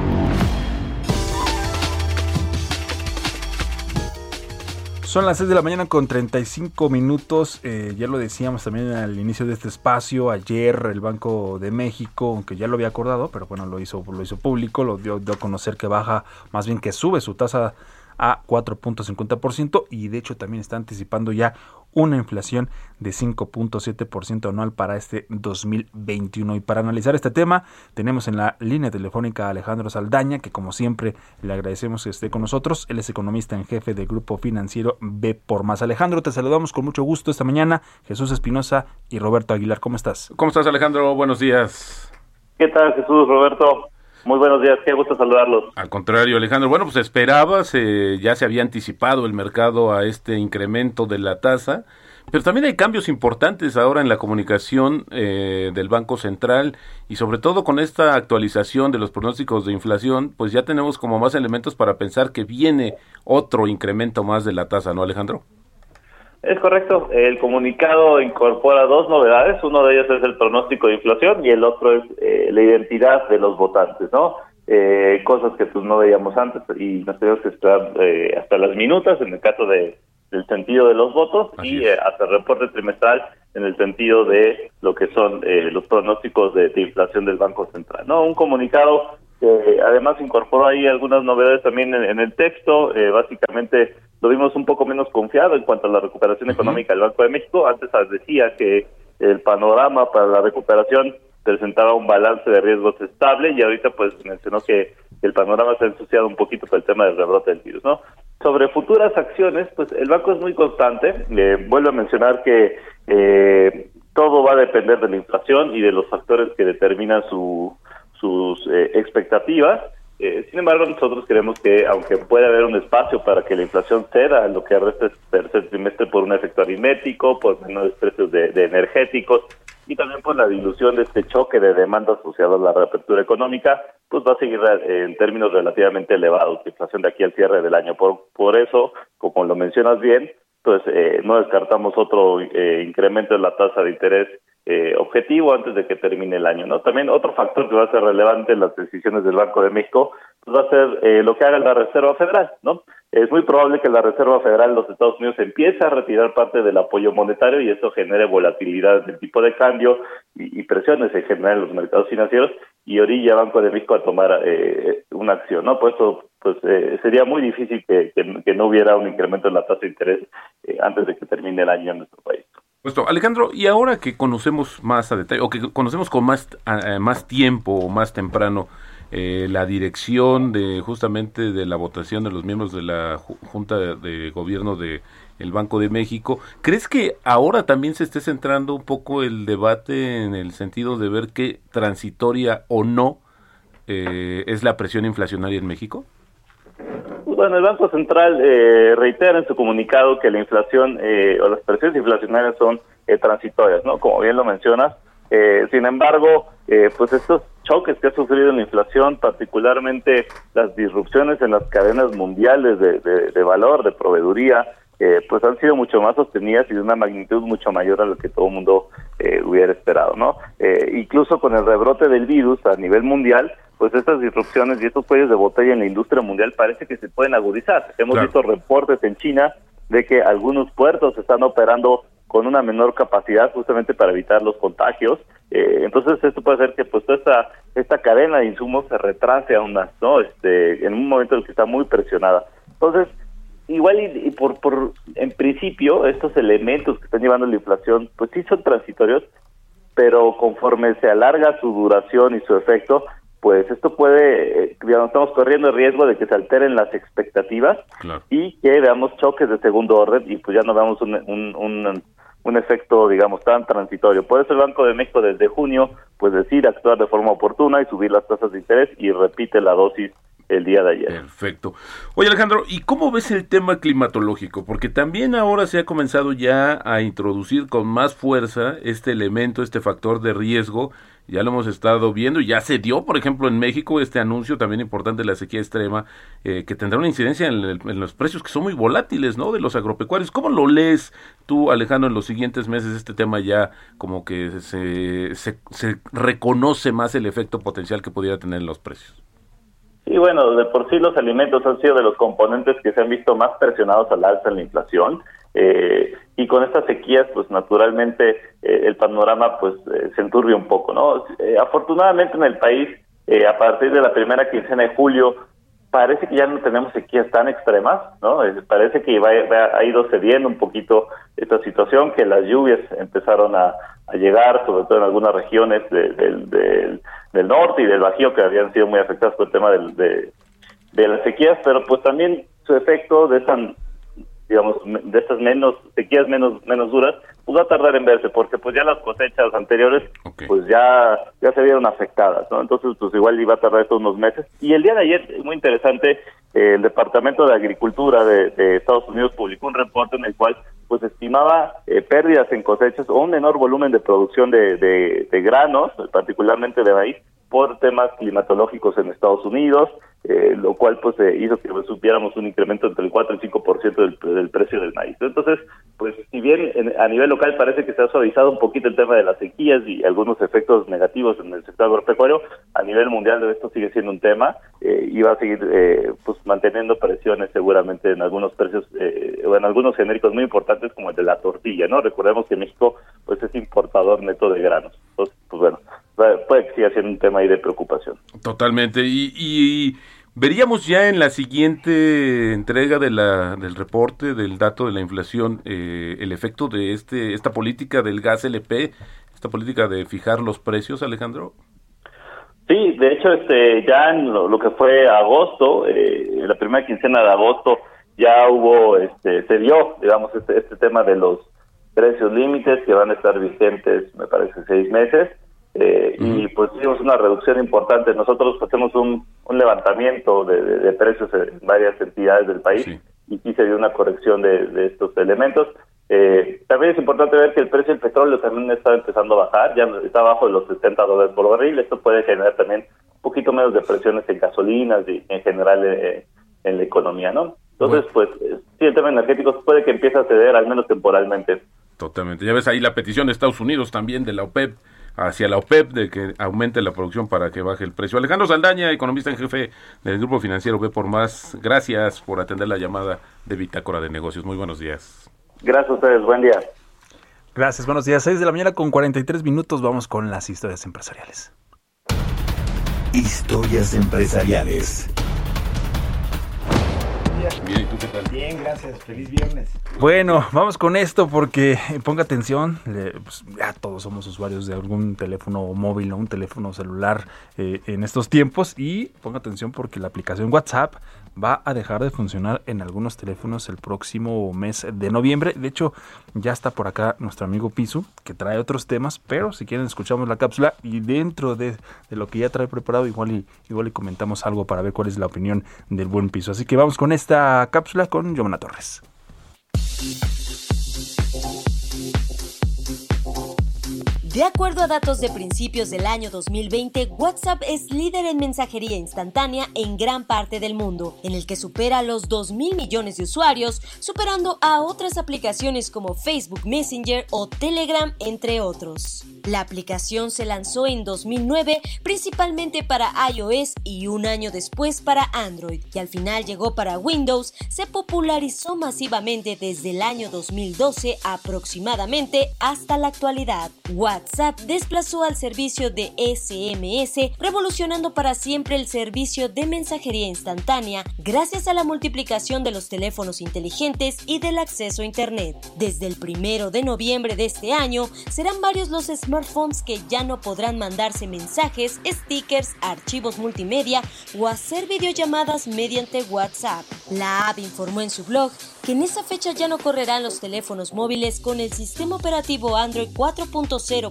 Son las 6 de la mañana con 35 minutos. Eh, ya lo decíamos también al inicio de este espacio. Ayer el Banco de México, aunque ya lo había acordado, pero bueno, lo hizo, lo hizo público, lo dio, dio a conocer que baja, más bien que sube su tasa a 4.50% y de hecho también está anticipando ya una inflación de 5.7% anual para este 2021. Y para analizar este tema tenemos en la línea telefónica a Alejandro Saldaña, que como siempre le agradecemos que esté con nosotros. Él es economista en jefe del grupo financiero B por Más. Alejandro, te saludamos con mucho gusto esta mañana. Jesús Espinosa y Roberto Aguilar, ¿cómo estás? ¿Cómo estás Alejandro? Buenos días. ¿Qué tal Jesús, Roberto? Muy buenos días, qué gusto saludarlos. Al contrario, Alejandro. Bueno, pues esperabas, eh, ya se había anticipado el mercado a este incremento de la tasa, pero también hay cambios importantes ahora en la comunicación eh, del Banco Central y sobre todo con esta actualización de los pronósticos de inflación, pues ya tenemos como más elementos para pensar que viene otro incremento más de la tasa, ¿no, Alejandro? Es correcto. El comunicado incorpora dos novedades. Uno de ellos es el pronóstico de inflación y el otro es eh, la identidad de los votantes, ¿no? Eh, cosas que pues no veíamos antes y nos tenemos que esperar eh, hasta las minutas en el caso de del sentido de los votos y hasta el reporte trimestral en el sentido de lo que son los pronósticos de, inflación del Banco Central. No, un comunicado que además incorporó ahí algunas novedades también en, el texto. básicamente lo vimos un poco menos confiado en cuanto a la recuperación económica del Banco de México. Antes decía que el panorama para la recuperación presentaba un balance de riesgos estable y ahorita pues mencionó que el panorama se ha ensuciado un poquito por el tema del rebrote del virus, ¿no? Sobre futuras acciones, pues el banco es muy constante. Eh, vuelvo a mencionar que eh, todo va a depender de la inflación y de los factores que determinan su, sus eh, expectativas. Eh, sin embargo, nosotros creemos que, aunque puede haber un espacio para que la inflación ceda lo que resta el tercer trimestre por un efecto aritmético, por menores precios de, energéticos y también por la dilución de este choque de demanda asociado a la reapertura económica, pues va a seguir eh, en términos relativamente elevados la inflación de aquí al cierre del año. Por, eso, como lo mencionas bien, pues eh, no descartamos otro incremento en la tasa de interés eh, objetivo antes de que termine el año. ¿no? También otro factor que va a ser relevante en las decisiones del Banco de México pues va a ser eh, lo que haga la Reserva Federal. ¿no? Es muy probable que la Reserva Federal de los Estados Unidos empiece a retirar parte del apoyo monetario y eso genere volatilidad del tipo de cambio y, presiones en general en los mercados financieros y orilla Banco de México a tomar eh, una acción. ¿no? Por eso pues sería muy difícil que, que, no hubiera un incremento en la tasa de interés antes de que termine el año en nuestro país. Puesto, Alejandro, y ahora que conocemos más a detalle, o que conocemos con más, más tiempo o más temprano eh, la dirección de justamente de la votación de los miembros de la Junta de, Gobierno de el Banco de México, ¿crees que ahora también se esté centrando un poco el debate en el sentido de ver qué transitoria o no eh, es la presión inflacionaria en México? Bueno, el Banco Central eh, reitera en su comunicado que la inflación eh, o las presiones inflacionarias son eh, transitorias, ¿no? Como bien lo mencionas. Eh, sin embargo, pues estos choques que ha sufrido la inflación, particularmente las disrupciones en las cadenas mundiales de, de, valor, de proveeduría, pues han sido mucho más sostenidas y de una magnitud mucho mayor a lo que todo el mundo hubiera esperado, ¿no? incluso con el rebrote del virus a nivel mundial, pues estas disrupciones y estos cuellos de botella en la industria mundial parece que se pueden agudizar. Hemos visto reportes en China de que algunos puertos están operando con una menor capacidad justamente para evitar los contagios. Eh, entonces esto puede hacer que pues toda esta, esta cadena de insumos se retrase aún más, ¿no? Este, en un momento en el que está muy presionada. Entonces, igual y, por, por, en principio, estos elementos que están llevando la inflación, pues sí son transitorios, pero conforme se alarga su duración y su efecto, pues esto puede, eh, digamos, estamos corriendo el riesgo de que se alteren las expectativas y que veamos choques de segundo orden y pues ya no veamos un, un, un, efecto, digamos, tan transitorio. Por eso el Banco de México desde junio, pues decide actuar de forma oportuna y subir las tasas de interés y repite la dosis el día de ayer. Perfecto. Oye Alejandro, ¿y cómo ves el tema climatológico? Porque también ahora se ha comenzado ya a introducir con más fuerza este elemento, este factor de riesgo ya lo hemos estado viendo, ya se dio, por ejemplo, en México este anuncio también importante de la sequía extrema, eh, que tendrá una incidencia en, los precios que son muy volátiles, ¿no? De los agropecuarios. ¿Cómo lo lees tú, Alejandro, en los siguientes meses este tema ya como que se, se, se reconoce más el efecto potencial que pudiera tener en los precios? Sí, bueno, de por sí los alimentos han sido de los componentes que se han visto más presionados al alza en la inflación. Eh, y con estas sequías, pues naturalmente eh, el panorama pues eh, se enturbia un poco, ¿no? afortunadamente en el país, a partir de la primera quincena de julio, parece que ya no tenemos sequías tan extremas, ¿no? parece que ha ido cediendo un poquito esta situación, que las lluvias empezaron a, llegar, sobre todo en algunas regiones del norte y del Bajío, que habían sido muy afectadas por el tema de, de las sequías, pero pues también su efecto de esa digamos, de estas menos sequías menos menos duras, pues va a tardar en verse, porque pues ya las cosechas anteriores, pues ya ya se vieron afectadas, ¿no? Entonces, pues igual iba a tardar estos unos meses. Y el día de ayer, muy interesante, eh, el Departamento de Agricultura de, Estados Unidos publicó un reporte en el cual pues estimaba eh, pérdidas en cosechas o un menor volumen de producción de, de granos, particularmente de maíz, por temas climatológicos en Estados Unidos, eh, lo cual pues eh, hizo que supiéramos un incremento entre el 4 y el 5% del, del precio del maíz. Entonces, pues si bien a nivel local parece que se ha suavizado un poquito el tema de las sequías y algunos efectos negativos en el sector agropecuario, a nivel mundial esto sigue siendo un tema eh, y va a seguir eh, pues manteniendo presiones seguramente en algunos precios o en algunos genéricos muy importantes como el de la tortilla, ¿no? Recordemos que México pues es importador neto de granos. Entonces, pues bueno, puede que siga siendo un tema ahí de preocupación. Totalmente. Y, veríamos ya en la siguiente entrega de la, del reporte del dato de la inflación eh, el efecto de este esta política del gas LP, esta política de fijar los precios, Alejandro. Sí, de hecho, este, ya en lo, que fue agosto, eh, la primera quincena de agosto, ya hubo, este, se dio, digamos, este, este tema de los precios límites que van a estar vigentes, me parece, seis meses. Eh, y pues tuvimos una reducción importante. Nosotros hacemos un, un levantamiento de, precios en varias entidades del país y sí se dio una corrección de, estos elementos. Eh, también es importante ver que el precio del petróleo también está empezando a bajar, ya está abajo de los 60 dólares por barril. Esto puede generar también un poquito menos de presiones en gasolinas y en general eh, en la economía, ¿no? Entonces, pues sí, el tema energético puede que empiece a ceder, al menos temporalmente. Totalmente. Ya ves ahí la petición de Estados Unidos también, de la OPEP, hacia la OPEP de que aumente la producción para que baje el precio. Alejandro Saldaña, economista en jefe del Grupo Financiero B por Más, gracias por atender la llamada de Bitácora de Negocios. Muy buenos días. Gracias a ustedes, buen día. Gracias, buenos días. 6 de la mañana con 43 minutos, vamos con las historias empresariales. Historias empresariales. Bien, ¿y tú qué tal? Bien, gracias. Feliz viernes. Bueno, vamos con esto porque ponga atención, pues, ya todos somos usuarios de algún teléfono móvil o un teléfono celular eh, en estos tiempos y ponga atención porque la aplicación WhatsApp va a dejar de funcionar en algunos teléfonos el próximo mes de noviembre. De hecho, ya está por acá nuestro amigo Pisu, que trae otros temas, pero si quieren escuchamos la cápsula y dentro de, lo que ya trae preparado, igual y, igual y comentamos algo para ver cuál es la opinión del buen Piso. Así que vamos con esta cápsula con Giovanna Torres. De acuerdo a datos de principios del año 2020, WhatsApp es líder en mensajería instantánea en gran parte del mundo, en el que supera los 2 mil millones de usuarios, superando a otras aplicaciones como Facebook Messenger o Telegram, entre otros. La aplicación se lanzó en 2009 principalmente para iOS y un año después para Android, y al final llegó para Windows, se popularizó masivamente desde el año 2012 aproximadamente hasta la actualidad. Desplazó al servicio de SMS, revolucionando para siempre el servicio de mensajería instantánea gracias a la multiplicación de los teléfonos inteligentes y del acceso a Internet. Desde el primero de noviembre de este año, serán varios los smartphones que ya no podrán mandarse mensajes, stickers, archivos multimedia o hacer videollamadas mediante WhatsApp. La app informó en su blog que en esa fecha ya no correrán los teléfonos móviles con el sistema operativo Android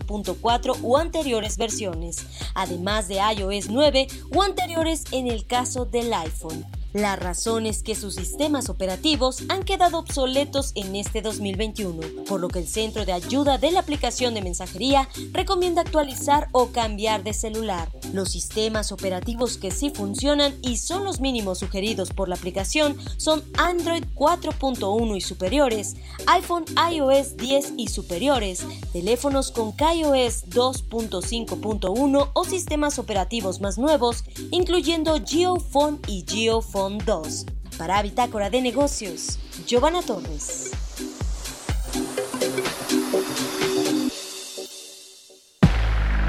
4.0.4 o anteriores versiones, además de iOS 9 o anteriores en el caso del iPhone. La razón es que sus sistemas operativos han quedado obsoletos en este 2021, por lo que el Centro de Ayuda de la Aplicación de Mensajería recomienda actualizar o cambiar de celular. Los sistemas operativos que sí funcionan y son los mínimos sugeridos por la aplicación son Android 4.1 y superiores, iPhone iOS 10 y superiores, teléfonos con iOS 2.5.1 o sistemas operativos más nuevos, incluyendo GeoPhone y GeoPhone 2. Para Bitácora de Negocios, Giovanna Torres.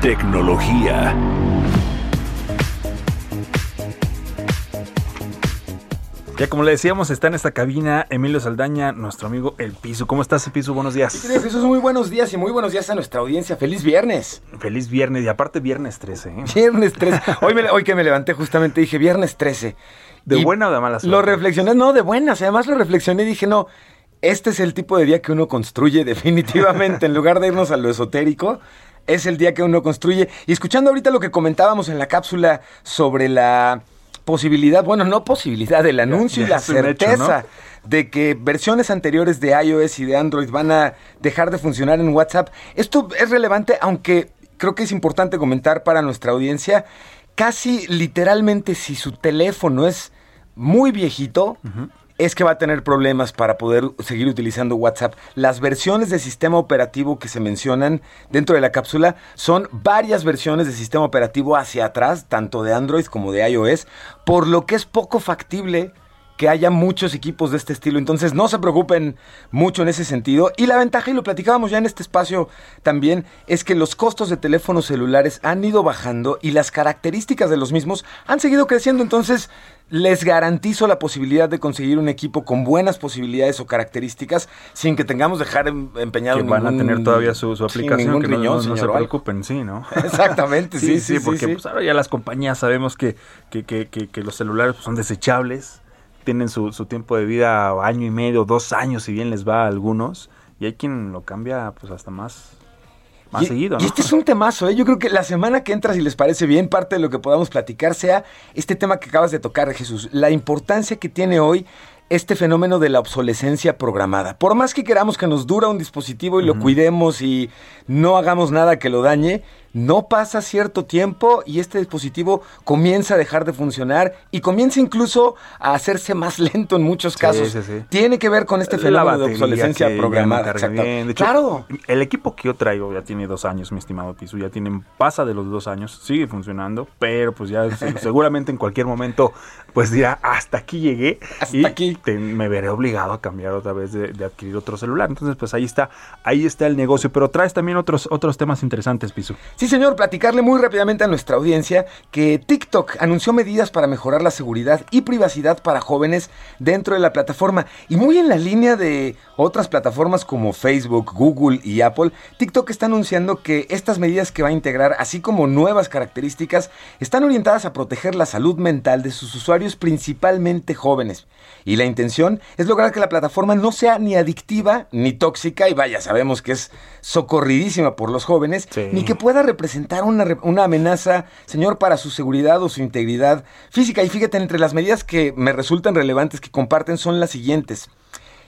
Tecnología. Ya como le decíamos, está en esta cabina Emilio Saldaña, nuestro amigo El Piso. ¿Cómo estás, El Piso? Buenos días. Jesús, muy buenos días y muy buenos días a nuestra audiencia. ¡Feliz viernes! Feliz viernes y aparte viernes 13. ¿eh? Viernes 13. Hoy, me- hoy que me levanté justamente dije viernes 13. ¿De Y buena o de mala Lo suerte? reflexioné, no, de buenas. Además lo reflexioné y dije, no, este es el tipo de día que uno construye definitivamente. en lugar de irnos a lo esotérico, es el día que uno construye. Y escuchando ahorita lo que comentábamos en la cápsula sobre la posibilidad, bueno, no posibilidad, el anuncio ya y la hecho, certeza ¿no? de que versiones anteriores de iOS y de Android van a dejar de funcionar en WhatsApp. Esto es relevante, aunque creo que es importante comentar para nuestra audiencia, casi literalmente si su teléfono es muy viejito, es que va a tener problemas para poder seguir utilizando WhatsApp. Las versiones de sistema operativo que se mencionan dentro de la cápsula son varias versiones de sistema operativo hacia atrás, tanto de Android como de iOS, por lo que es poco factible que haya muchos equipos de este estilo. Entonces no se preocupen mucho en ese sentido. Y la ventaja, y lo platicábamos ya en este espacio también, es que los costos de teléfonos celulares han ido bajando y las características de los mismos han seguido creciendo. Entonces les garantizo la posibilidad de conseguir un equipo con buenas posibilidades o características sin que tengamos dejar em- empeñado Que van a tener todavía su, aplicación, que no- riñón, no, no se preocupen, sí, ¿no? Exactamente, sí, sí, sí, porque sí. pues ahora ya las compañías sabemos que, que, que, que- que los celulares pues, son desechables, tienen su, su tiempo de vida año y medio, dos años, si bien les va a algunos, y hay quien lo cambia pues hasta más, más y, seguido, y este es un temazo, ¿eh? Yo creo que la semana que entra, si les parece bien, parte de lo que podamos platicar sea este tema que acabas de tocar, Jesús. La importancia que tiene hoy este fenómeno de la obsolescencia programada. Por más que queramos que nos dura un dispositivo y lo cuidemos y no hagamos nada que lo dañe, no pasa cierto tiempo y este dispositivo comienza a dejar de funcionar y comienza incluso a hacerse más lento en muchos casos. sí, sí. Tiene que ver con este fenómeno de obsolescencia programada. hecho, claro. El equipo que yo traigo ya tiene dos años, mi estimado Piso. Ya tienen, pasa de los dos años, sigue funcionando, pero pues ya se- seguramente en cualquier momento, pues dirá, hasta aquí llegué. Hasta y aquí. te- me veré obligado a cambiar otra vez de, de adquirir otro celular. Entonces, pues ahí está, ahí está el negocio. Pero traes también otros, otros temas interesantes, Piso. Sí, señor, platicarle muy rápidamente a nuestra audiencia que TikTok anunció medidas para mejorar la seguridad y privacidad para jóvenes dentro de la plataforma. Y muy en la línea de otras plataformas como Facebook, Google y Apple, TikTok está anunciando que estas medidas que va a integrar, así como nuevas características, están orientadas a proteger la salud mental de sus usuarios, principalmente jóvenes. Y la intención es lograr que la plataforma no sea ni adictiva ni tóxica, y vaya, sabemos que es por los jóvenes, Sí. ni que pueda representar una, una amenaza, señor, para su seguridad o su integridad física. Y fíjate, entre las medidas que me resultan relevantes que comparten son las siguientes.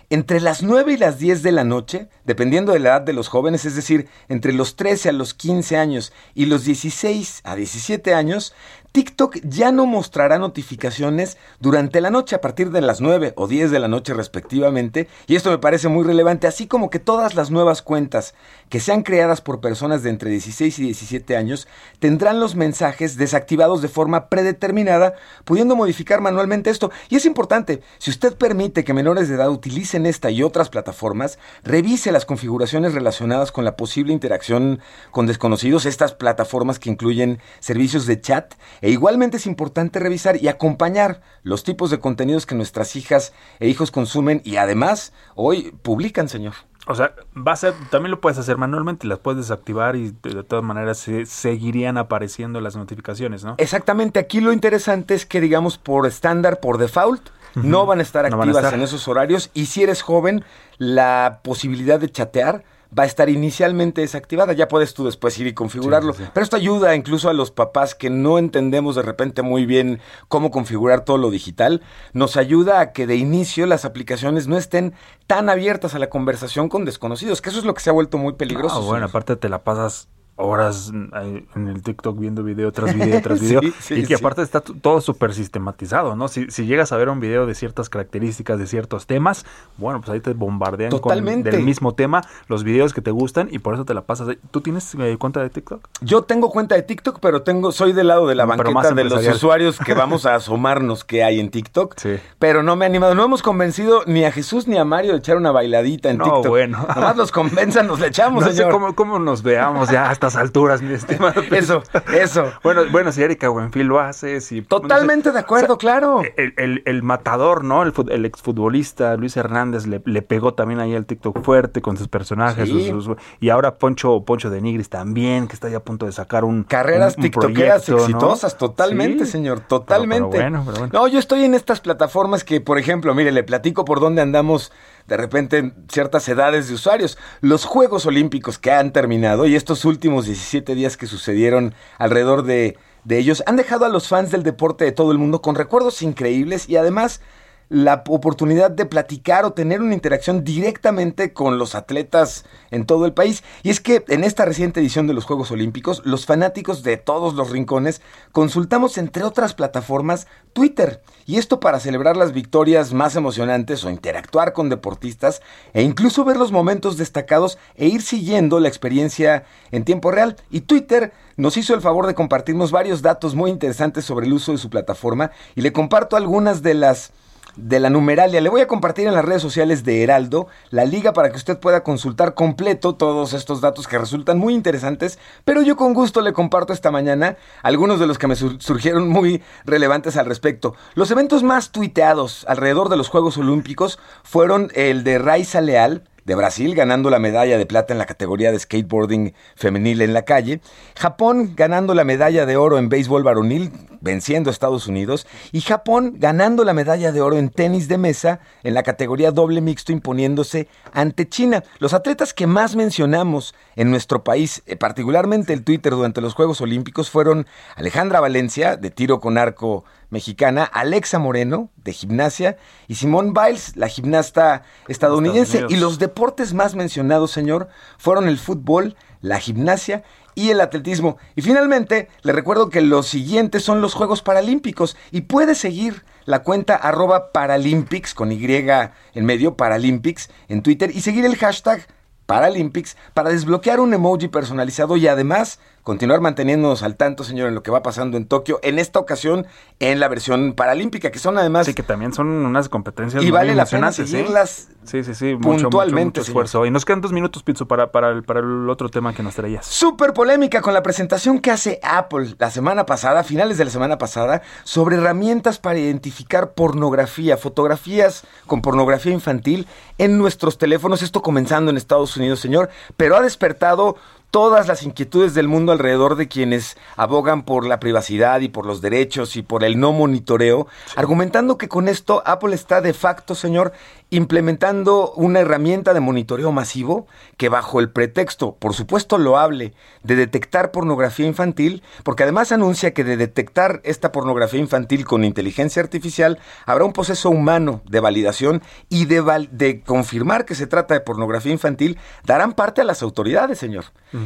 Entre las 9 y las 10 de la noche, dependiendo de la edad de los jóvenes, es decir, entre los 13 a los 15 años y los 16 a 17 años, TikTok ya no mostrará notificaciones durante la noche a partir de las 9 o 10 de la noche respectivamente, y esto me parece muy relevante, así como que todas las nuevas cuentas que sean creadas por personas de entre 16 y 17 años tendrán los mensajes desactivados de forma predeterminada, pudiendo modificar manualmente esto. Y es importante, si usted permite que menores de edad utilicen esta y otras plataformas, revise las configuraciones relacionadas con la posible interacción con desconocidos, estas plataformas que incluyen servicios de chat, e igualmente es importante revisar y acompañar los tipos de contenidos que nuestras hijas e hijos consumen y además hoy publican, señor. O sea, va a ser, también lo puedes hacer manualmente, las puedes desactivar y de, de todas maneras se seguirían apareciendo las notificaciones, ¿no? Exactamente, aquí lo interesante es que digamos por estándar, por default, no van a estar No van a activas estar. en esos horarios y si eres joven, la posibilidad de chatear va a estar inicialmente desactivada, ya puedes tú después ir y configurarlo, Sí, sí, sí. pero esto ayuda incluso a los papás que no entendemos de repente muy bien cómo configurar todo lo digital, nos ayuda a que de inicio las aplicaciones no estén tan abiertas a la conversación con desconocidos, que eso es lo que se ha vuelto muy peligroso. Ah, bueno, aparte te la pasas horas en el TikTok viendo video tras video tras video Sí, sí, y que sí. aparte está todo súper sistematizado, ¿no? Si, si llegas a ver un video de ciertas características de ciertos temas, bueno, pues ahí te bombardean Totalmente. con del mismo tema los videos que te gustan y por eso te la pasas. ahí. ¿Tú tienes eh, cuenta de TikTok? Yo tengo cuenta de TikTok, pero tengo, soy del lado de la Pero más banqueta de los usuarios que vamos a asomarnos que hay en TikTok. Sí. Pero no me he animado. No hemos convencido ni a Jesús ni a Mario de echar una bailadita en No, TikTok. bueno. Nomás los convenzan, nos le echamos, no sé señor. cómo, cómo nos veamos ya a estas alturas, mi estimado. Eso, eso. Bueno, bueno, si Erika Buenfil lo hace, si... Totalmente de acuerdo, claro. El, el- el matador, ¿no? El, el exfutbolista Luis Hernández le, le pegó también ahí al TikTok fuerte con sus personajes. Sí. sus- sus- y ahora Poncho, Poncho de Nigris también, que está ya a punto de sacar un. Carreras un- un tiktokeras proyecto, ¿no? exitosas, totalmente, Sí. señor, Pero- totalmente. pero bueno, pero bueno. No, yo estoy en estas plataformas que, por ejemplo, mire, le platico por dónde andamos de repente en ciertas edades de usuarios. Los Juegos Olímpicos que han terminado y estos últimos 17 días que sucedieron alrededor de, de ellos han dejado a los fans del deporte de todo el mundo con recuerdos increíbles y además la oportunidad de platicar o tener una interacción directamente con los atletas en todo el país. Y es que en esta reciente edición de los Juegos Olímpicos, los fanáticos de todos los rincones consultamos, entre otras plataformas, Twitter. Y esto para celebrar las victorias más emocionantes o interactuar con deportistas e incluso ver los momentos destacados e ir siguiendo la experiencia en tiempo real. Y Twitter nos hizo el favor de compartirnos varios datos muy interesantes sobre el uso de su plataforma y le comparto algunas de las de la numeralia. Le voy a compartir en las redes sociales de Heraldo la liga para que usted pueda consultar completo todos estos datos que resultan muy interesantes, pero yo con gusto le comparto esta mañana algunos de los que me sur- surgieron muy relevantes al respecto. Los eventos más tuiteados alrededor de los Juegos Olímpicos fueron el de Raiza Leal, de Brasil ganando la medalla de plata en la categoría de skateboarding femenil en la calle, Japón ganando la medalla de oro en béisbol varonil, venciendo a Estados Unidos, y Japón ganando la medalla de oro en tenis de mesa en la categoría doble mixto imponiéndose ante China. Los atletas que más mencionamos en nuestro país, eh, particularmente el Twitter durante los Juegos Olímpicos, fueron Alejandra Valencia, de tiro con arco mexicana, Alexa Moreno, de gimnasia, y Simone Biles, la gimnasta estadounidense. Y los deportes más mencionados, señor, fueron el fútbol, la gimnasia y el atletismo. Y finalmente, le recuerdo que los siguientes son los Juegos Paralímpicos y puede seguir la cuenta arroba Paralympics con Y en medio, Paralympics, en Twitter y seguir el hashtag Paralympics para desbloquear un emoji personalizado y además continuar manteniéndonos al tanto, señor, en lo que va pasando en Tokio, en esta ocasión en la versión paralímpica, que son además... Sí, que también son unas competencias y muy vale la pena ¿eh? seguirlas Sí, sí, sí, mucho, puntualmente, mucho, mucho esfuerzo. Y nos quedan dos minutos, Pizzo, para, para, el, para el otro tema que nos traías. Súper polémica con la presentación que hace Apple la semana pasada, a finales de la semana pasada, sobre herramientas para identificar pornografía, fotografías con pornografía infantil en nuestros teléfonos. Esto comenzando en Estados Unidos, señor, pero ha despertado todas las inquietudes del mundo alrededor de quienes abogan por la privacidad y por los derechos y por el no monitoreo, argumentando que con esto Apple está de facto, señor, implementando una herramienta de monitoreo masivo que bajo el pretexto, por supuesto loable, de detectar pornografía infantil, porque además anuncia que de detectar esta pornografía infantil con inteligencia artificial habrá un proceso humano de validación y de, val- de confirmar que se trata de pornografía infantil, darán parte a las autoridades, señor.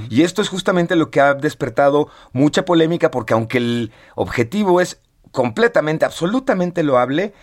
Y esto es justamente lo que ha despertado mucha polémica, porque aunque el objetivo es completamente, absolutamente loable,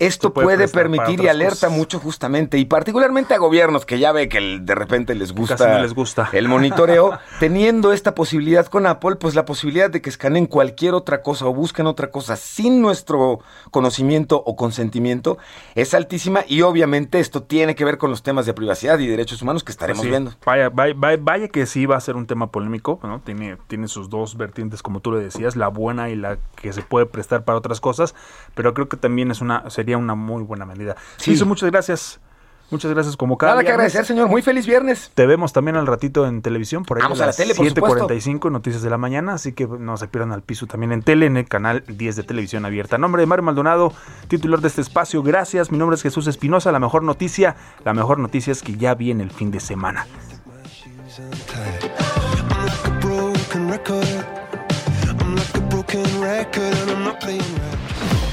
esto puede permitir y alerta cosas. mucho justamente, y particularmente a gobiernos que ya ve que de repente les gusta, Casi no les gusta. el monitoreo, teniendo esta posibilidad con Apple, pues la posibilidad de que escaneen cualquier otra cosa o busquen otra cosa sin nuestro conocimiento o consentimiento es altísima y obviamente esto tiene que ver con los temas de privacidad y derechos humanos que estaremos Sí, viendo. Vaya, vaya, vaya- vaya que sí va a ser un tema polémico, ¿no? Tiene, tiene sus dos vertientes, como tú le decías, la buena y la que se puede prestar para otras cosas, pero creo que también es una, sería una muy buena medida. Sí. Muchas gracias. Muchas gracias como cada Nada que viernes. agradecer, señor. Muy feliz viernes. Te vemos también al ratito en televisión, por ahí Vamos a a la tele, por 7.45, Noticias de la Mañana, así que no se pierdan al piso también en tele, en el canal 10 de Televisión Abierta. En nombre de Mario Maldonado, titular de este espacio, gracias. Mi nombre es Jesús Espinosa. La mejor noticia, la mejor noticia es que ya viene el fin de semana.